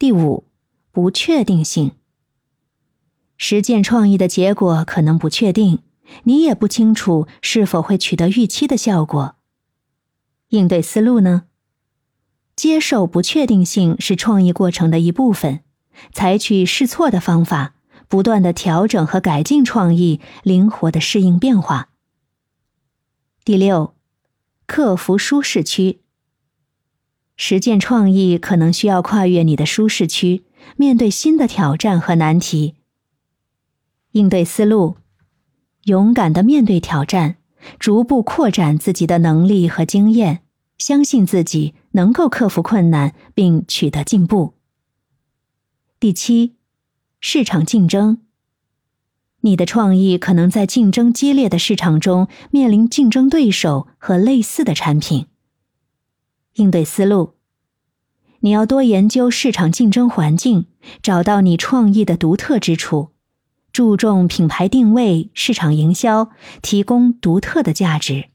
第五，不确定性。实践创意的结果可能不确定，你也不清楚是否会取得预期的效果。应对思路呢？接受不确定性是创意过程的一部分，采取试错的方法，不断的调整和改进创意，灵活的适应变化。第六，克服舒适区。实践创意可能需要跨越你的舒适区，面对新的挑战和难题。应对思路：勇敢的面对挑战，逐步扩展自己的能力和经验，相信自己能够克服困难并取得进步。第七，市场竞争。你的创意可能在竞争激烈的市场中面临竞争对手和类似的产品。应对思路：你要多研究市场竞争环境，找到你创意的独特之处，注重品牌定位、市场营销，提供独特的价值。